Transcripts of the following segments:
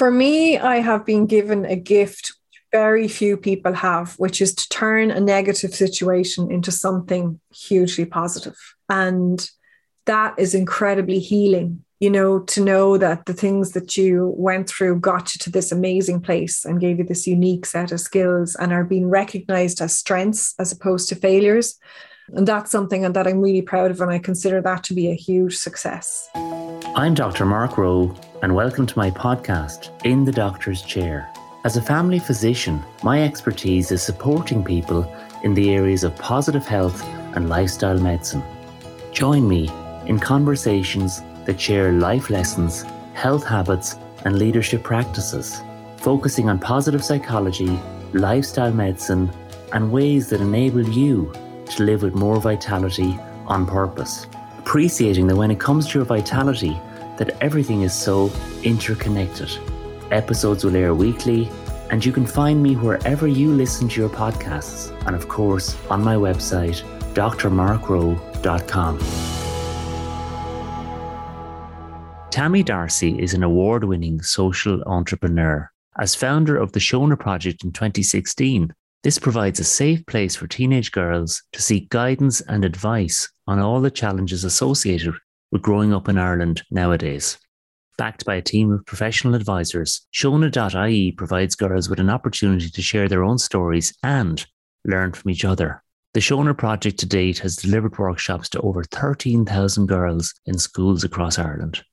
For me, I have been given a gift very few people have, which is to turn a negative situation into something hugely positive. And that is incredibly healing, you know, to know that the things that you went through got you to this amazing place and gave you this unique set of skills and are being recognized as strengths as opposed to failures. And that's something that I'm really proud of, and I consider that to be a huge success. I'm Dr. Mark Rowe, and welcome to my podcast, In the Doctor's Chair. As a family physician, my expertise is supporting people in the areas of positive health and lifestyle medicine. Join me in conversations that share life lessons, health habits, and leadership practices, focusing on positive psychology, lifestyle medicine, and ways that enable you to live with more vitality on purpose appreciating that when it comes to your vitality, that everything is so interconnected. Episodes will air weekly, and you can find me wherever you listen to your podcasts, and of course on my website, drmarkrowe.com. Tammy Darcy is an award winning social entrepreneur. As founder of the Shona Project in 2016, this provides a safe place for teenage girls to seek guidance and advice on all the challenges associated with growing up in Ireland nowadays. Backed by a team of professional advisors, Shona.ie provides girls with an opportunity to share their own stories and learn from each other. The Shona project to date has delivered workshops to over 13,000 girls in schools across Ireland.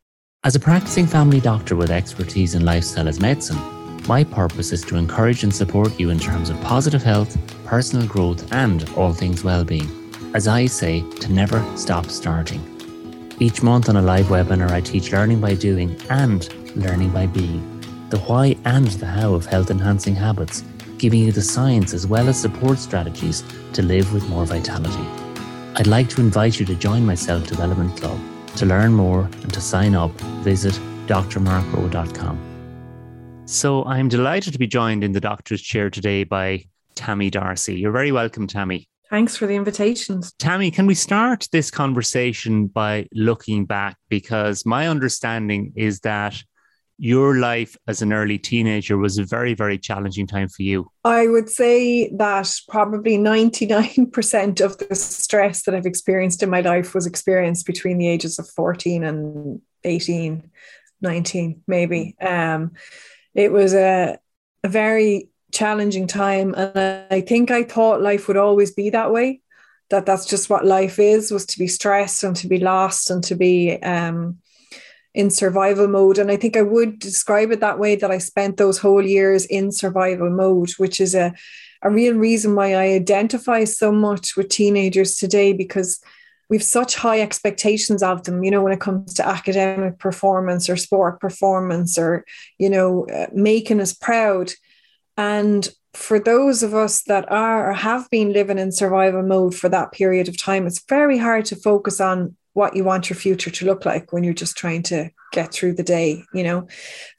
As a practicing family doctor with expertise in lifestyle as medicine, my purpose is to encourage and support you in terms of positive health, personal growth, and all things well-being. As I say, to never stop starting. Each month on a live webinar, I teach learning by doing and learning by being, the why and the how of health enhancing habits, giving you the science as well as support strategies to live with more vitality. I'd like to invite you to join my Self Development Club. To learn more and to sign up, visit drmarkrowe.com. So I'm delighted to be joined in the doctor's chair today by Tammy Darcy. You're very welcome, Tammy. Thanks for the invitations. Tammy, can we start this conversation by looking back? Because my understanding is that your life as an early teenager was a very, very challenging time for you. I would say that probably 99% of the stress that I've experienced in my life was experienced between the ages of 14 and 18, 19, maybe. Um, it was a, a very challenging time. And I think I thought life would always be that way, that that's just what life is, was to be stressed and to be lost and to be um, in survival mode. And I think I would describe it that way, that I spent those whole years in survival mode, which is a, a real reason why I identify so much with teenagers today because we've such high expectations of them you know when it comes to academic performance or sport performance or you know uh, making us proud and for those of us that are or have been living in survival mode for that period of time it's very hard to focus on what you want your future to look like when you're just trying to get through the day you know?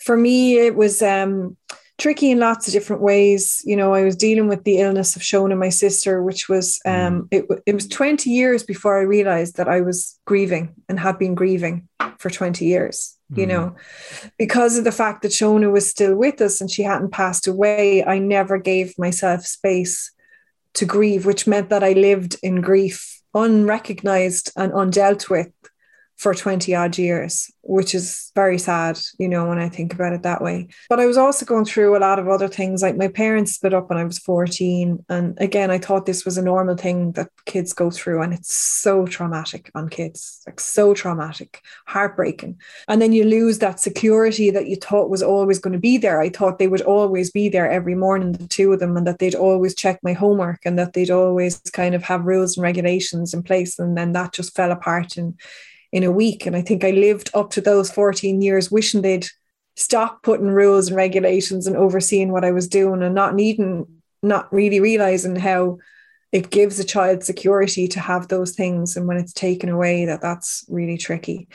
For me it was um tricky in lots of different ways. You know, I was dealing with the illness of Shona, my sister, which was um, mm. it, it was 20 years before I realized that I was grieving and had been grieving for 20 years. You mm. know, because of the fact that Shona was still with us and she hadn't passed away, I never gave myself space to grieve, which meant that I lived in grief unrecognized and undealt with for 20 odd years, which is very sad, you know, when I think about it that way. But I was also going through a lot of other things, like my parents split up when I was 14. And again, I thought this was a normal thing that kids go through. And it's so traumatic on kids, like so traumatic, heartbreaking. And then you lose that security that you thought was always going to be there. I thought they would always be there every morning, the two of them, and that they'd always check my homework and that they'd always kind of have rules and regulations in place. And then that just fell apart and in a week. And I think I lived up to those 14 years wishing they'd stop putting rules and regulations and overseeing what I was doing and not needing, not really realizing how it gives a child security to have those things. And when it's taken away, that that's really tricky.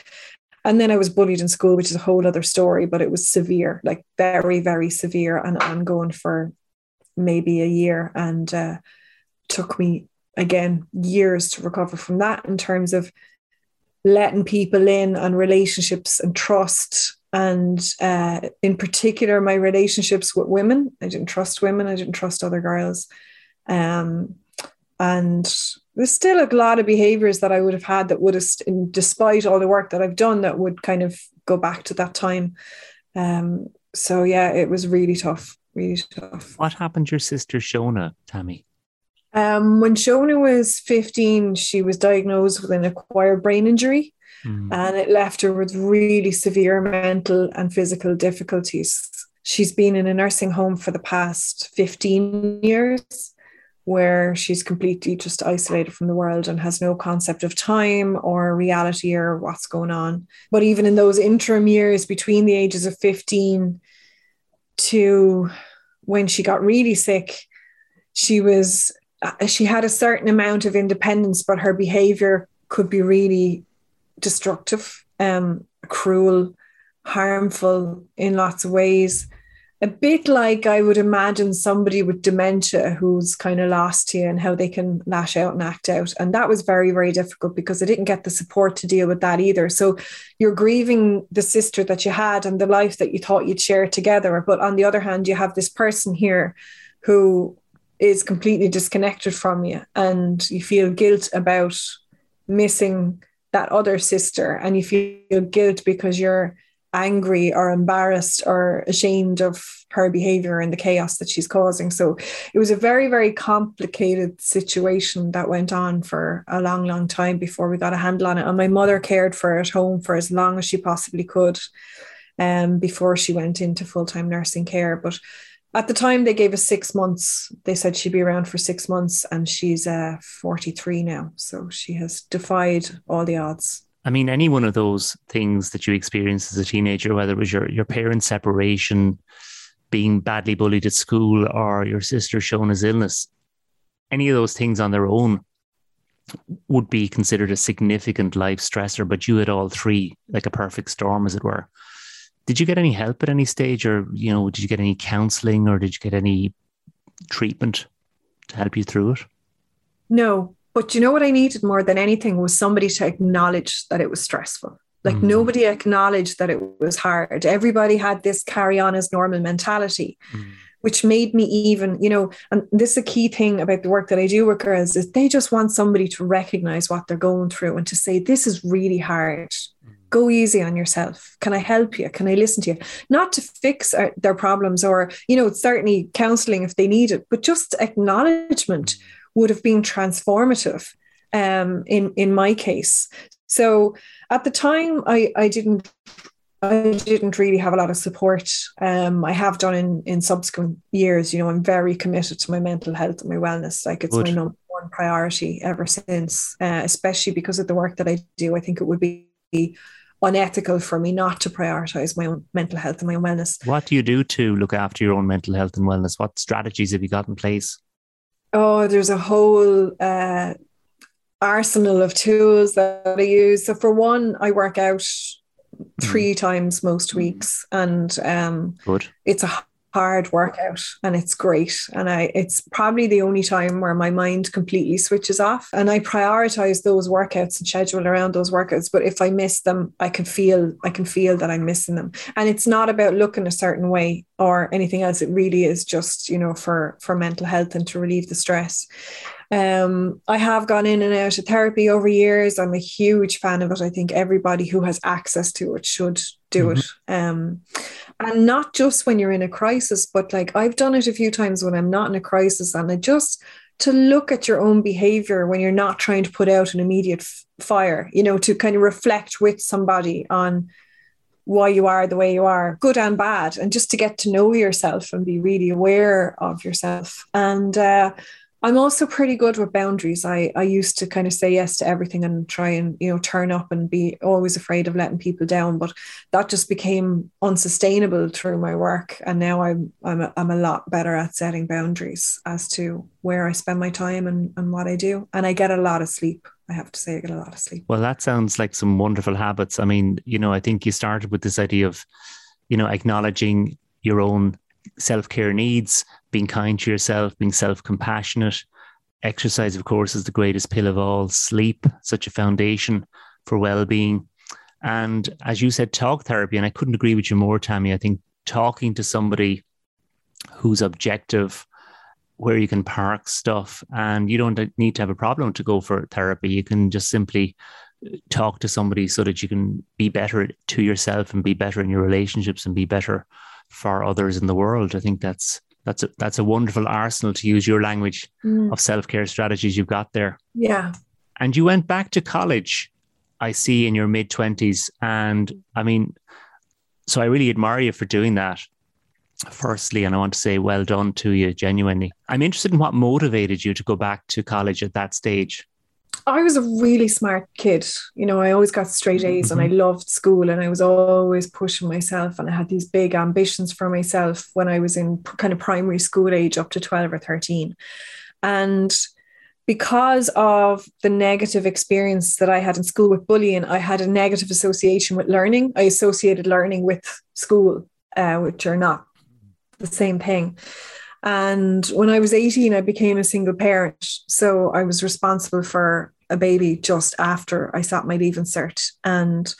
And then I was bullied in school, which is a whole other story, but it was severe, like very, very severe and ongoing for maybe a year. And uh, took me again years to recover from that in terms of letting people in and relationships and trust. And uh, in particular my relationships with women. I didn't trust women. I didn't trust other girls. Um, and there's still a lot of behaviors that i would have had that would have despite all the work that i've done that would kind of go back to that time. Um, so yeah it was really tough really tough. What happened to your sister shona tammy um, when shona was 15 she was diagnosed with an acquired brain injury mm. and it left her with really severe mental and physical difficulties. She's been in a nursing home for the past 15 years where she's completely just isolated from the world and has no concept of time or reality or what's going on. But even in those interim years between the ages of 15 to when she got really sick, she was she had a certain amount of independence, but her behavior could be really destructive, um, cruel, harmful in lots of ways. A bit like I would imagine somebody with dementia who's kind of lost you and how they can lash out and act out. And that was very, very difficult because I didn't get the support to deal with that either. So you're grieving the sister that you had and the life that you thought you'd share together. But on the other hand, you have this person here who is completely disconnected from you and you feel guilt about missing that other sister and you feel guilt because you're angry or embarrassed or ashamed of her behavior and the chaos that she's causing. So it was a very, very complicated situation that went on for a long, long time before we got a handle on it. And my mother cared for her at home for as long as she possibly could um, before she went into full time nursing care. But at the time they gave us six months. They said she'd be around for six months and she's uh, 43 now. So she has defied all the odds. I mean any one of those things that you experienced as a teenager whether it was your, your parents separation being badly bullied at school or your sister Shona's illness any of those things on their own would be considered a significant life stressor but you had all three like a perfect storm as it were did you get any help at any stage, or you know, did you get any counselling, or did you get any treatment to help you through it? No, but you know what I needed more than anything was somebody to acknowledge that it was stressful. Like mm. nobody acknowledged that it was hard. Everybody had this carry on as normal mentality. Mm which made me even, you know, and this is a key thing about the work that I do with girls is they just want somebody to recognize what they're going through and to say, this is really hard go easy on yourself. Can I help you? Can I listen to you? Not to fix uh, their problems or, you know, certainly counseling if they need it, but just acknowledgement would have been transformative um, in, in my case. So at the time, I, I didn't I didn't really have a lot of support. Um, I have done in in subsequent years. You know, I'm very committed to my mental health and my wellness. Like it's Good. my number one priority ever since. Uh, especially because of the work that I do. I think it would be unethical for me not to prioritize my own mental health and my own wellness. What do you do to look after your own mental health and wellness? What strategies have you got in place? Oh, there's a whole uh, arsenal of tools that I use. So, for one, I work out three mm. times most weeks, and um, Good. it's a hard workout and it's great and i it's probably the only time where my mind completely switches off and i prioritize those workouts and schedule around those workouts but if i miss them i can feel i can feel that i'm missing them and it's not about looking a certain way or anything else it really is just you know for for mental health and to relieve the stress um, I have gone in and out of therapy over years. I'm a huge fan of it. I think everybody who has access to it should do mm-hmm. it. Um, and not just when you're in a crisis, but like I've done it a few times when I'm not in a crisis and I just to look at your own behavior when you're not trying to put out an immediate f- fire, you know, to kind of reflect with somebody on why you are the way you are, good and bad, and just to get to know yourself and be really aware of yourself. And uh, I'm also pretty good with boundaries. I, I used to kind of say yes to everything and try and, you know, turn up and be always afraid of letting people down. But that just became unsustainable through my work. And now I'm I'm a, I'm a lot better at setting boundaries as to where I spend my time and, and what I do. And I get a lot of sleep. I have to say I get a lot of sleep. Well, that sounds like some wonderful habits. I mean, you know, I think you started with this idea of, you know, acknowledging your own self care needs, being kind to yourself, being self compassionate. Exercise, of course, is the greatest pill of all. Sleep, such a foundation for well being. And as you said, talk therapy, and I couldn't agree with you more, Tammy. I think talking to somebody who's objective, where you can park stuff, and you don't need to have a problem to go for therapy. You can just simply uh, talk to somebody so that you can be better to yourself and be better in your relationships and be better for others in the world. I think that's that's a, that's a wonderful arsenal to use your language mm. of self care strategies you've got there. Yeah. And you went back to college, I see, in your mid 20s. And I mean, so I really admire you for doing that, firstly. And I want to say well done to you, genuinely. I'm interested in what motivated you to go back to college at that stage. I was a really smart kid. You know, I always got straight A's mm-hmm. and I mm-hmm. loved school and I was always pushing myself and I had these big ambitions for myself when I was in kind of primary school age up to 12 or 13. And because of the negative experience that I had in school with bullying, I had a negative association with learning. I associated learning with school, uh, which are not the same thing. And when I was 18, I became a single parent. So I was responsible for a baby just after I sat my leaving cert. And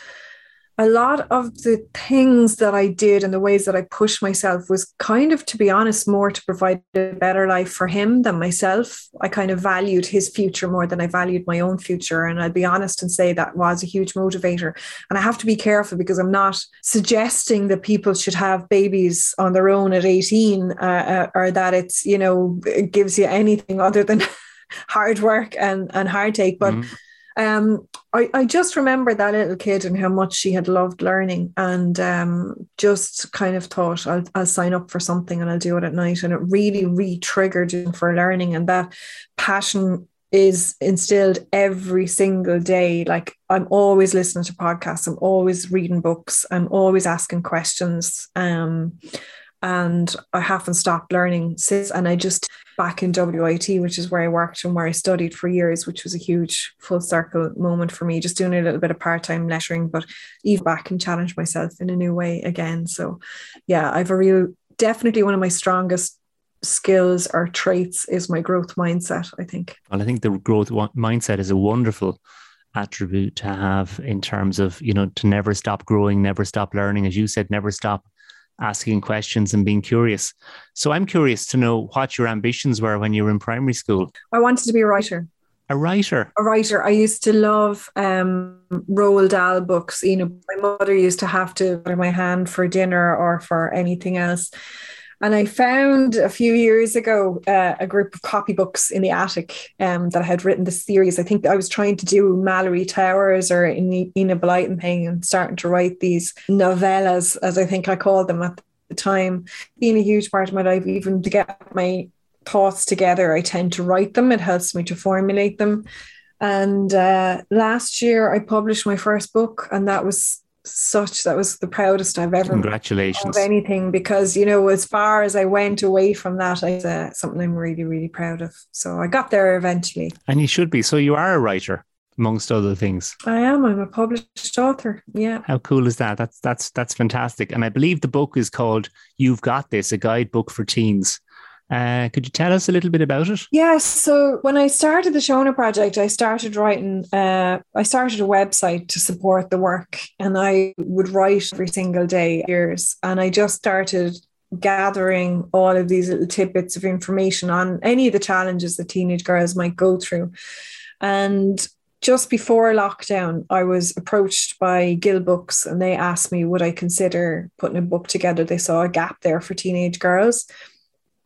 a lot of the things that I did and the ways that I pushed myself was kind of, to be honest, more to provide a better life for him than myself. I kind of valued his future more than I valued my own future. And I'll be honest and say that was a huge motivator. And I have to be careful because I'm not suggesting that people should have babies on their own at 18 uh, uh, or that it's, you know, it gives you anything other than hard work and, and heartache. But mm um, I, I just remember that little kid and how much she had loved learning and um, just kind of thought I'll, I'll sign up for something and I'll do it at night. And it really re triggered for learning. And that passion is instilled every single day. Like I'm always listening to podcasts, I'm always reading books, I'm always asking questions. Um, and I haven't stopped learning since. And I just back in WIT, which is where I worked and where I studied for years, which was a huge full circle moment for me, just doing a little bit of part time lecturing, but even back and challenge myself in a new way again. So, yeah, I've a real definitely one of my strongest skills or traits is my growth mindset, I think. Well, I think the growth mindset is a wonderful attribute to have in terms of, you know, to never stop growing, never stop learning. As you said, never stop asking questions and being curious. So I'm curious to know what your ambitions were when you were in primary school. I wanted to be a writer. A writer. A writer. I used to love um, Roald Dahl books. You know, my mother used to have to put my hand for dinner or for anything else. And I found a few years ago uh, a group of copybooks in the attic um, that I had written this series. I think I was trying to do Malory Towers or Enid Blyton thing and starting to write these novellas, as I think I called them at the time. Being a huge part of my life, even to get my thoughts together, I tend to write them. It helps me to formulate them. And uh, last year, I published my first book, and that was such that was the proudest I've ever congratulations of anything because you know as far as I went away from that it's uh, something I'm really really proud of. So I got there eventually. And you should be. So you are a writer amongst other things. I am. I'm a published author. Yeah. How cool is that? That's that's that's fantastic. And I believe the book is called You've Got This a guidebook for teens uh, could you tell us a little bit about it? Yes. So when I started the Shona project, I started writing. Uh, I started a website to support the work, and I would write every single day years. And I just started gathering all of these little tidbits of information on any of the challenges that teenage girls might go through. And just before lockdown, I was approached by Gill Books, and they asked me would I consider putting a book together. They saw a gap there for teenage girls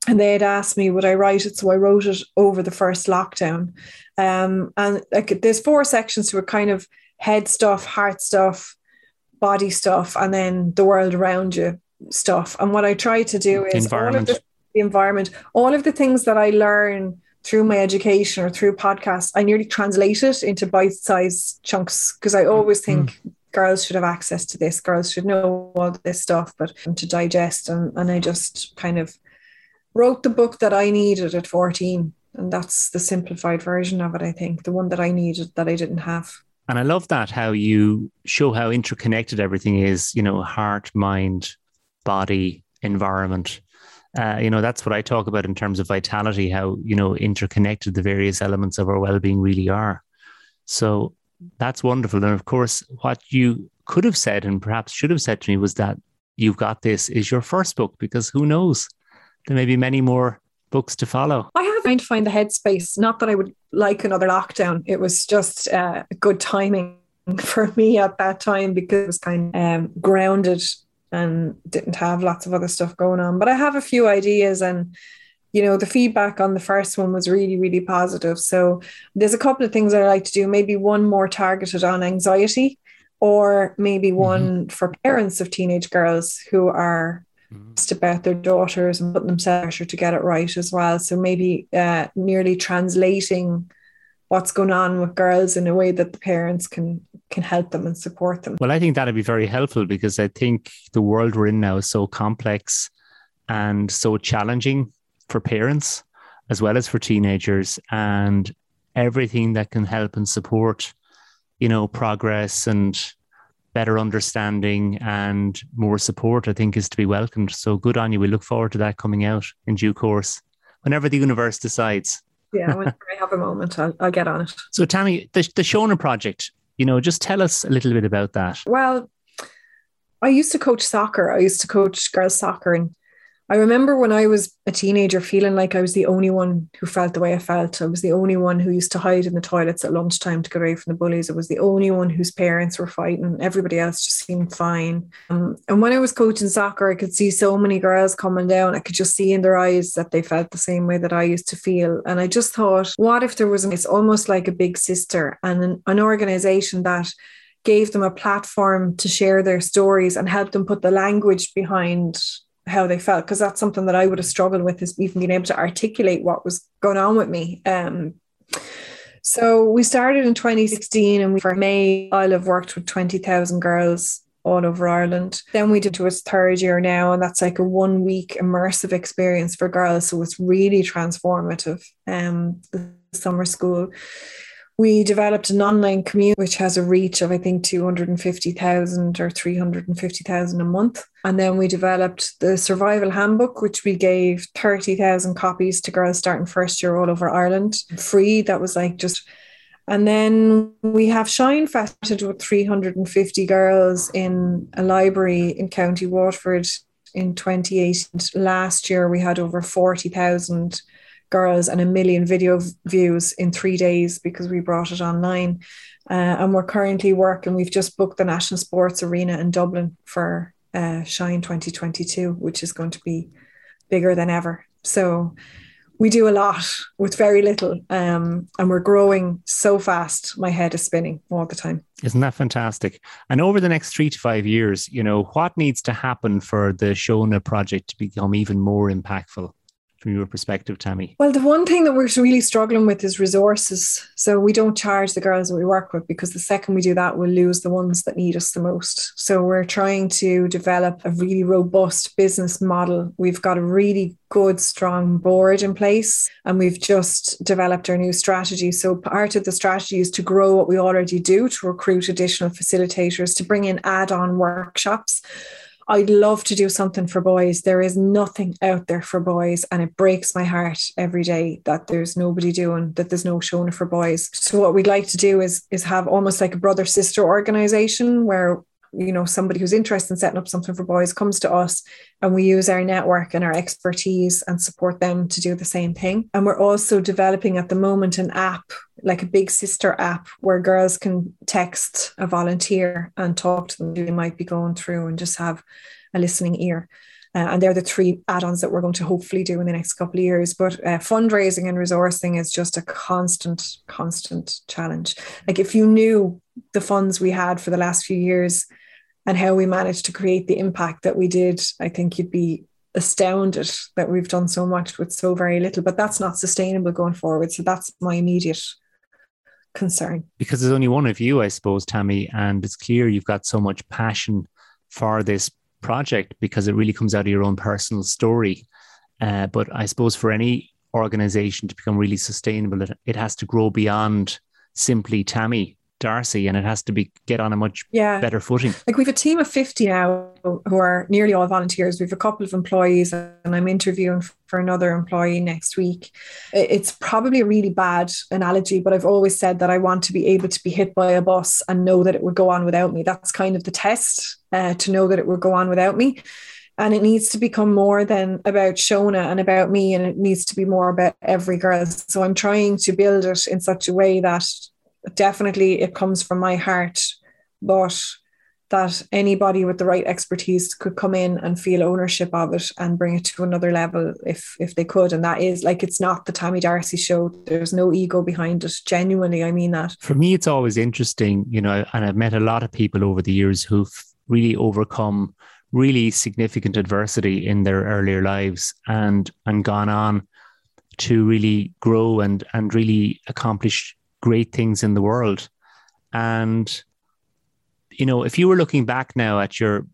and they had asked me would I write it, so I wrote it over the first lockdown. Um, and like there's four sections to it, kind of head stuff, heart stuff, body stuff, and then the world around you stuff. And what I try to do is environment. all of the, the environment, all of the things that I learn through my education or through podcasts, I nearly translate it into bite-sized chunks because I always think mm. girls should have access to this, girls should know all this stuff, but to digest and, and I just kind of wrote the book that I needed at 14. And that's the simplified version of it, I think, the one that I needed that I didn't have. And I love that how you show how interconnected everything is, you know, heart, mind, body, environment. Uh, you know, that's what I talk about in terms of vitality, how, you know, interconnected the various elements of our well being really are. So that's wonderful. And of course, what you could have said and perhaps should have said to me was that You've Got This is your first book because who knows? There may be many more books to follow. I have trying to find the headspace. Not that I would like another lockdown. It was just uh, good timing for me at that time because it was kind of um, grounded and didn't have lots of other stuff going on. But I have a few ideas and you know the feedback on the first one was really really positive so there's a couple of things i like to do maybe one more targeted on anxiety or maybe mm-hmm. one mm-hmm. for parents of teenage girls who are mm-hmm. about their daughters and putting themselves to get it right as well so maybe uh, nearly translating what's going on with girls in a way that the parents can can help them and support them. Well, I think that'd be very helpful because I think the world we're in now is so complex and so challenging for parents as well as for teenagers and everything that can help and support you know progress and better understanding and more support i think is to be welcomed so good on you we look forward to that coming out in due course whenever the universe decides yeah, whenever I have a moment, I'll, I'll, get on it. So, Tammy, the, the Shona project, you know, just tell us a little bit about that. Well, I used to coach soccer. I used to coach girls soccer, and I remember when I was a teenager feeling like I was the only one who felt the way I felt. I was the only one who used to hide in the toilets at lunchtime to get away from the bullies. I was the only one whose parents were fighting. Everybody else just seemed fine. Um, and when I was coaching soccer, I could see so many girls coming down. I could just see in their eyes that they felt the same way that I used to feel. And I just thought, what if there was, it's almost like a big sister and an, an organization that gave them a platform to share their stories and help them put the language behind how they felt because that's something that I would have struggled with is even being able to articulate what was going on with me. Um, so we started in 2016 and we, for May, I'll have worked with 20,000 girls all over Ireland. Then we did to its third year now, and that's like a one week immersive experience for girls. So it's really transformative. Um, the summer school we developed an online community which has a reach of I think 250,000 or 350,000 a month. And then we developed the survival handbook, which we gave 30,000 copies to girls starting first year all over Ireland, free. That was like just. And then we have Shine Fested with 350 girls in a library in County Waterford in 2018. Last year we had over 40,000 girls and a million video views in three days because we brought it online. Uh, and we're currently working, we've just booked the National Sports Arena in Dublin for uh, Shine 2022, which is going to be bigger than ever. So we do a lot with very little um, and we're growing so fast my head is spinning all the time isn't that fantastic and over the next three to five years you know what needs to happen for the shona project to become even more impactful from your perspective, Tammy? Well, the one thing that we're really struggling with is resources. So we don't charge the girls that we work with because the second we do that, we'll lose the ones that need us the most. So we're trying to develop a really robust business model. We've got a really good, strong board in place, and we've just developed our new strategy. So part of the strategy is to grow what we already do, to recruit additional facilitators, to bring in add on workshops I'd love to do something for boys. There is nothing out there for boys, and it breaks my heart every day that there's nobody doing that. There's no Shona for boys. So what we'd like to do is is have almost like a brother sister organization where you know somebody who's interested in setting up something for boys comes to us and we use our network and our expertise and support them to do the same thing. And we're also developing at the moment an app like a big sister app where girls can text a volunteer and talk to them. They might be going through and just have a listening ear uh, and they're the three add-ons that we're going to hopefully do in the next couple of years. But uh, fundraising and resourcing is just a constant, constant challenge. Like if you knew the funds we had for the last few years and how we managed to create the impact that we did, I think you'd be astounded that we've done so much with so very little. But that's not sustainable going forward. So that's my immediate concern. Because there's only one of you, I suppose, Tammy, and it's clear you've got so much passion for this project because it really comes out of your own personal story. Uh, but I suppose for any organization to become really sustainable, it, it has to grow beyond simply Tammy Darcy and it has to be get on a much yeah. better footing. Like we've a team of 50 now who are nearly all volunteers. We've a couple of employees and I'm interviewing for another employee next week. It's probably a really bad analogy, but I've always said that I want to be able to be hit by a bus and know that it would go on without me. That's kind of the test uh, to know that it would go on without me and it needs to become more than about Shona and about me and it needs to be more about every girl so i'm trying to build it in such a way that definitely it comes from my heart but that anybody with the right expertise could come in and feel ownership of it and bring it to another level if if they could. And that is like it's not the Tammy Darcy show. There's no ego behind it genuinely I mean that. For me it's always interesting you know and I've met a lot of people over the years who've really overcome really significant adversity in their earlier lives and and gone on to really grow and and really accomplish great things in the world. And you know if you were looking back now at your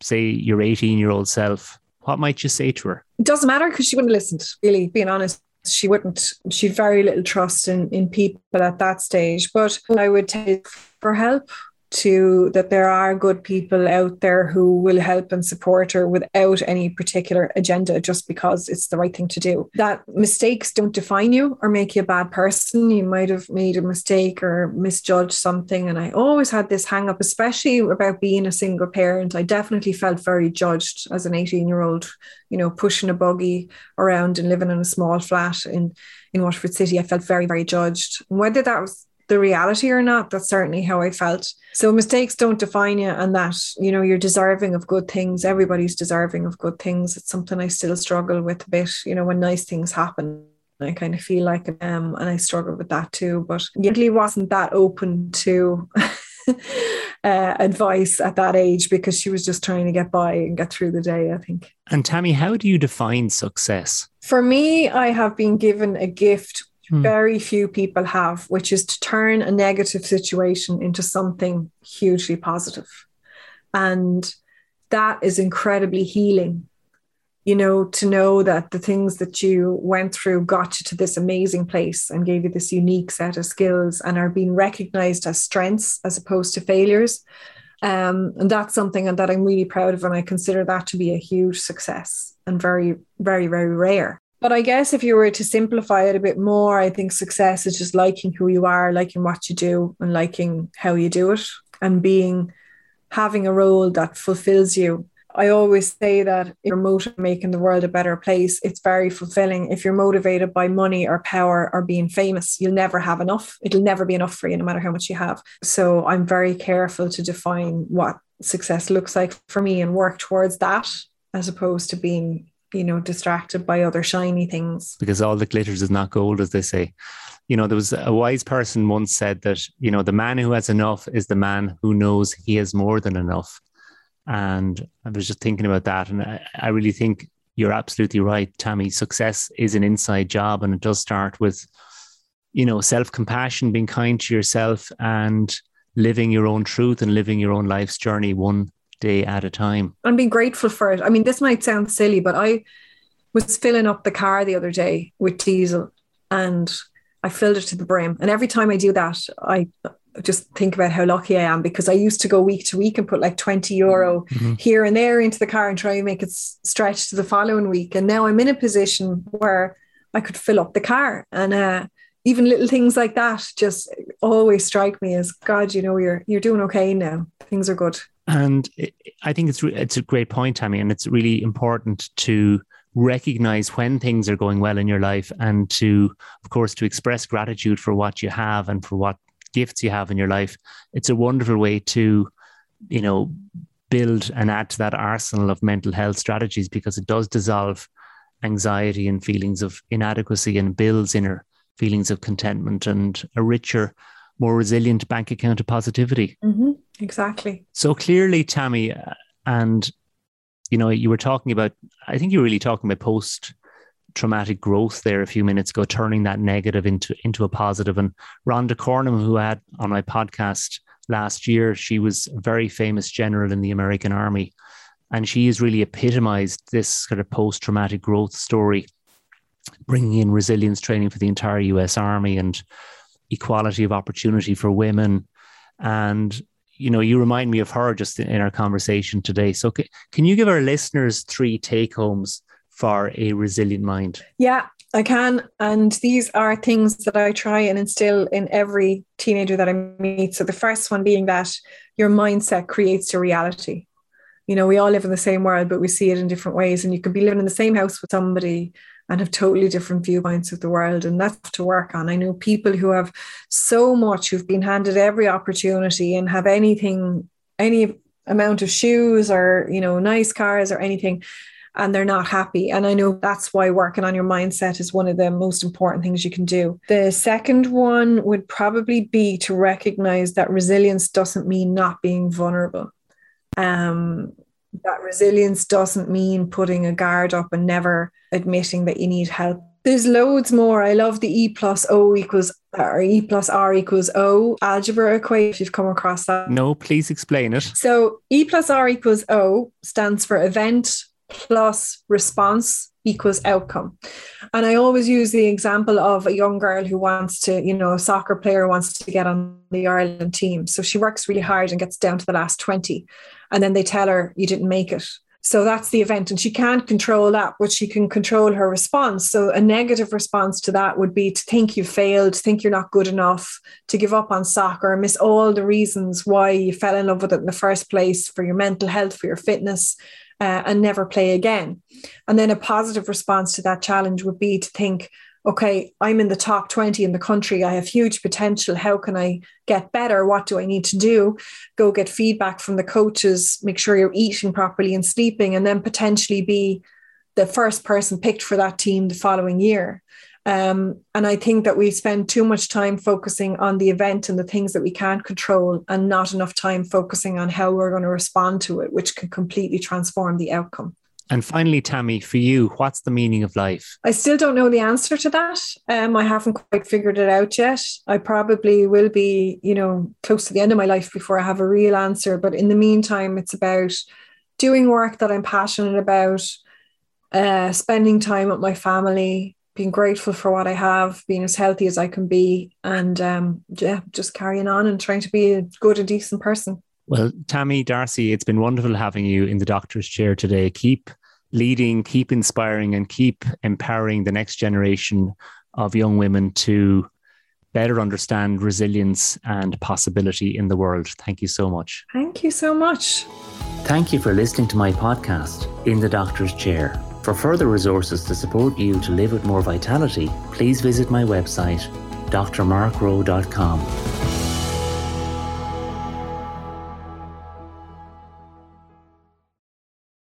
say your 18 year old self what might you say to her? It doesn't matter because she wouldn't have listened really being honest. She wouldn't. She had very little trust in in people at that stage. But i would take for help to that there are good people out there who will help and support her without any particular agenda just because it's the right thing to do. That mistakes don't define you or make you a bad person. You might have made a mistake or misjudged something. And I always had this hang up, especially about being a single parent. I definitely felt very judged as an 18 year old, you know, pushing a buggy around and living in a small flat in, in Waterford City. I felt very, very judged. Whether that was the reality or not that's certainly how i felt. So mistakes don't define you and that you know you're deserving of good things. Everybody's deserving of good things. It's something i still struggle with a bit you know when nice things happen I kind of feel like um and I struggle with that too. But really wasn't that open to uh, advice at that age because she was just trying to get by and get through the day I think. And Tammy how do you define success? For me I have been given a gift hmm. very few people have, which is to turn a negative situation into something hugely positive. And that is incredibly healing. You know, to know that the things that you went through got you to this amazing place and gave you this unique set of skills and are being recognized as strengths as opposed to failures. Um, and that's something that I'm really proud of. And I consider that to be a huge success and very, very, very rare. But I guess if you were to simplify it a bit more, I think success is just liking who you are, liking what you do, and liking how you do it, and being having a role that fulfills you. I always say that if you're motivated making the world a better place, it's very fulfilling. If you're motivated by money or power or being famous, you'll never have enough. It'll never be enough for you, no matter how much you have. So I'm very careful to define what success looks like for me and work towards that as opposed to being you know distracted by other shiny things. Because all that glitters is not gold as they say. You know there was a wise person once said that you know the man who has enough is the man who knows he has more than enough. And i was just thinking about that and i, I really think you're absolutely right tammy. Success is an inside job and it does start with you know self-compassion being kind to yourself and living your own truth and living your own life's journey one day at a time. And being grateful for it. I mean, this might sound silly, but I was filling up the car the other day with diesel and I filled it to the brim. And every time I do that, I just think about how lucky I am because I used to go week to week and put like 20 euro mm-hmm. here and there into the car and try and make it stretch to the following week. And now I'm in a position where I could fill up the car. And uh, even little things like that just always strike me as God, you know, you're you're doing okay now. Things are good. And I think it's re- it's a great point, Tammy, and it's really important to recognize when things are going well in your life and to of course to express gratitude for what you have and for what gifts you have in your life. It's a wonderful way to you know build and add to that arsenal of mental health strategies because it does dissolve anxiety and feelings of inadequacy and builds inner feelings of contentment and a richer more resilient bank account of positivity. Mm-hmm. Exactly. So clearly, Tammy, and you know, you were talking about, I think you were really talking about post traumatic growth there a few minutes ago, turning that negative into into a positive. And Rhonda Cornum, who I had on my podcast last year, she was a very famous general in the American Army, and she has really epitomized this kind of post traumatic growth story, bringing in resilience training for the entire U.S. Army and equality of opportunity for women. And, you know, you remind me of her just in our conversation today. So, c- can you give our listeners three take homes for a resilient mind? Yeah, I can. And these are things that I try and instill in every teenager that I meet. So, the first one being that your mindset creates your reality. You know, we all live in the same world, but we see it in different ways. And you could be living in the same house with somebody and have totally different viewpoints of the world. And that's to work on. I know people who have so much, who've been handed every opportunity and have anything, any amount of shoes or, you know, nice cars or anything, and they're not happy. And I know that's why working on your mindset is one of the most important things you can do. The second one would probably be to recognize that resilience doesn't mean not being vulnerable. Um, that resilience doesn't mean putting a guard up and never admitting that you need help. There's loads more. I love the E plus O equals or E plus R equals O algebra equation. If you've come across that. No, please explain it. So E plus R equals O stands for event plus response equals outcome. And I always use the example of a young girl who wants to, you know, a soccer player wants to get on the Ireland team. So she works really hard and gets down to the last 20. And then they tell her, you didn't make it. So that's the event. And she can't control that, but she can control her response. So a negative response to that would be to think you failed, think you're not good enough, to give up on soccer, miss all the reasons why you fell in love with it in the first place for your mental health, for your fitness, uh, and never play again. And then a positive response to that challenge would be to think, okay, I'm in the top 20 in the country. I have huge potential. How can I get better? What do I need to do? Go get feedback from the coaches, make sure you're eating properly and sleeping, and then potentially be the first person picked for that team the following year. Um, and I think that we spend too much time focusing on the event and the things that we can't control, and not enough time focusing on how we're going to respond to it, which can completely transform the outcome. And finally, Tammy, for you, what's the meaning of life? I still don't know the answer to that. Um, I haven't quite figured it out yet. I probably will be, you know, close to the end of my life before I have a real answer. But in the meantime, it's about doing work that I'm passionate about, uh, spending time with my family, being grateful for what I have, being as healthy as I can be, and um, yeah, just carrying on and trying to be a good and decent person. Well, Tammy Darcy, it's been wonderful having you in the doctor's chair today. Keep leading, keep inspiring, and keep empowering the next generation of young women to better understand resilience and possibility in the world. Thank you so much. Thank you so much. Thank you for listening to my podcast, In the Doctor's Chair. For further resources to support you to live with more vitality, please visit my website, drmarkrowe.com.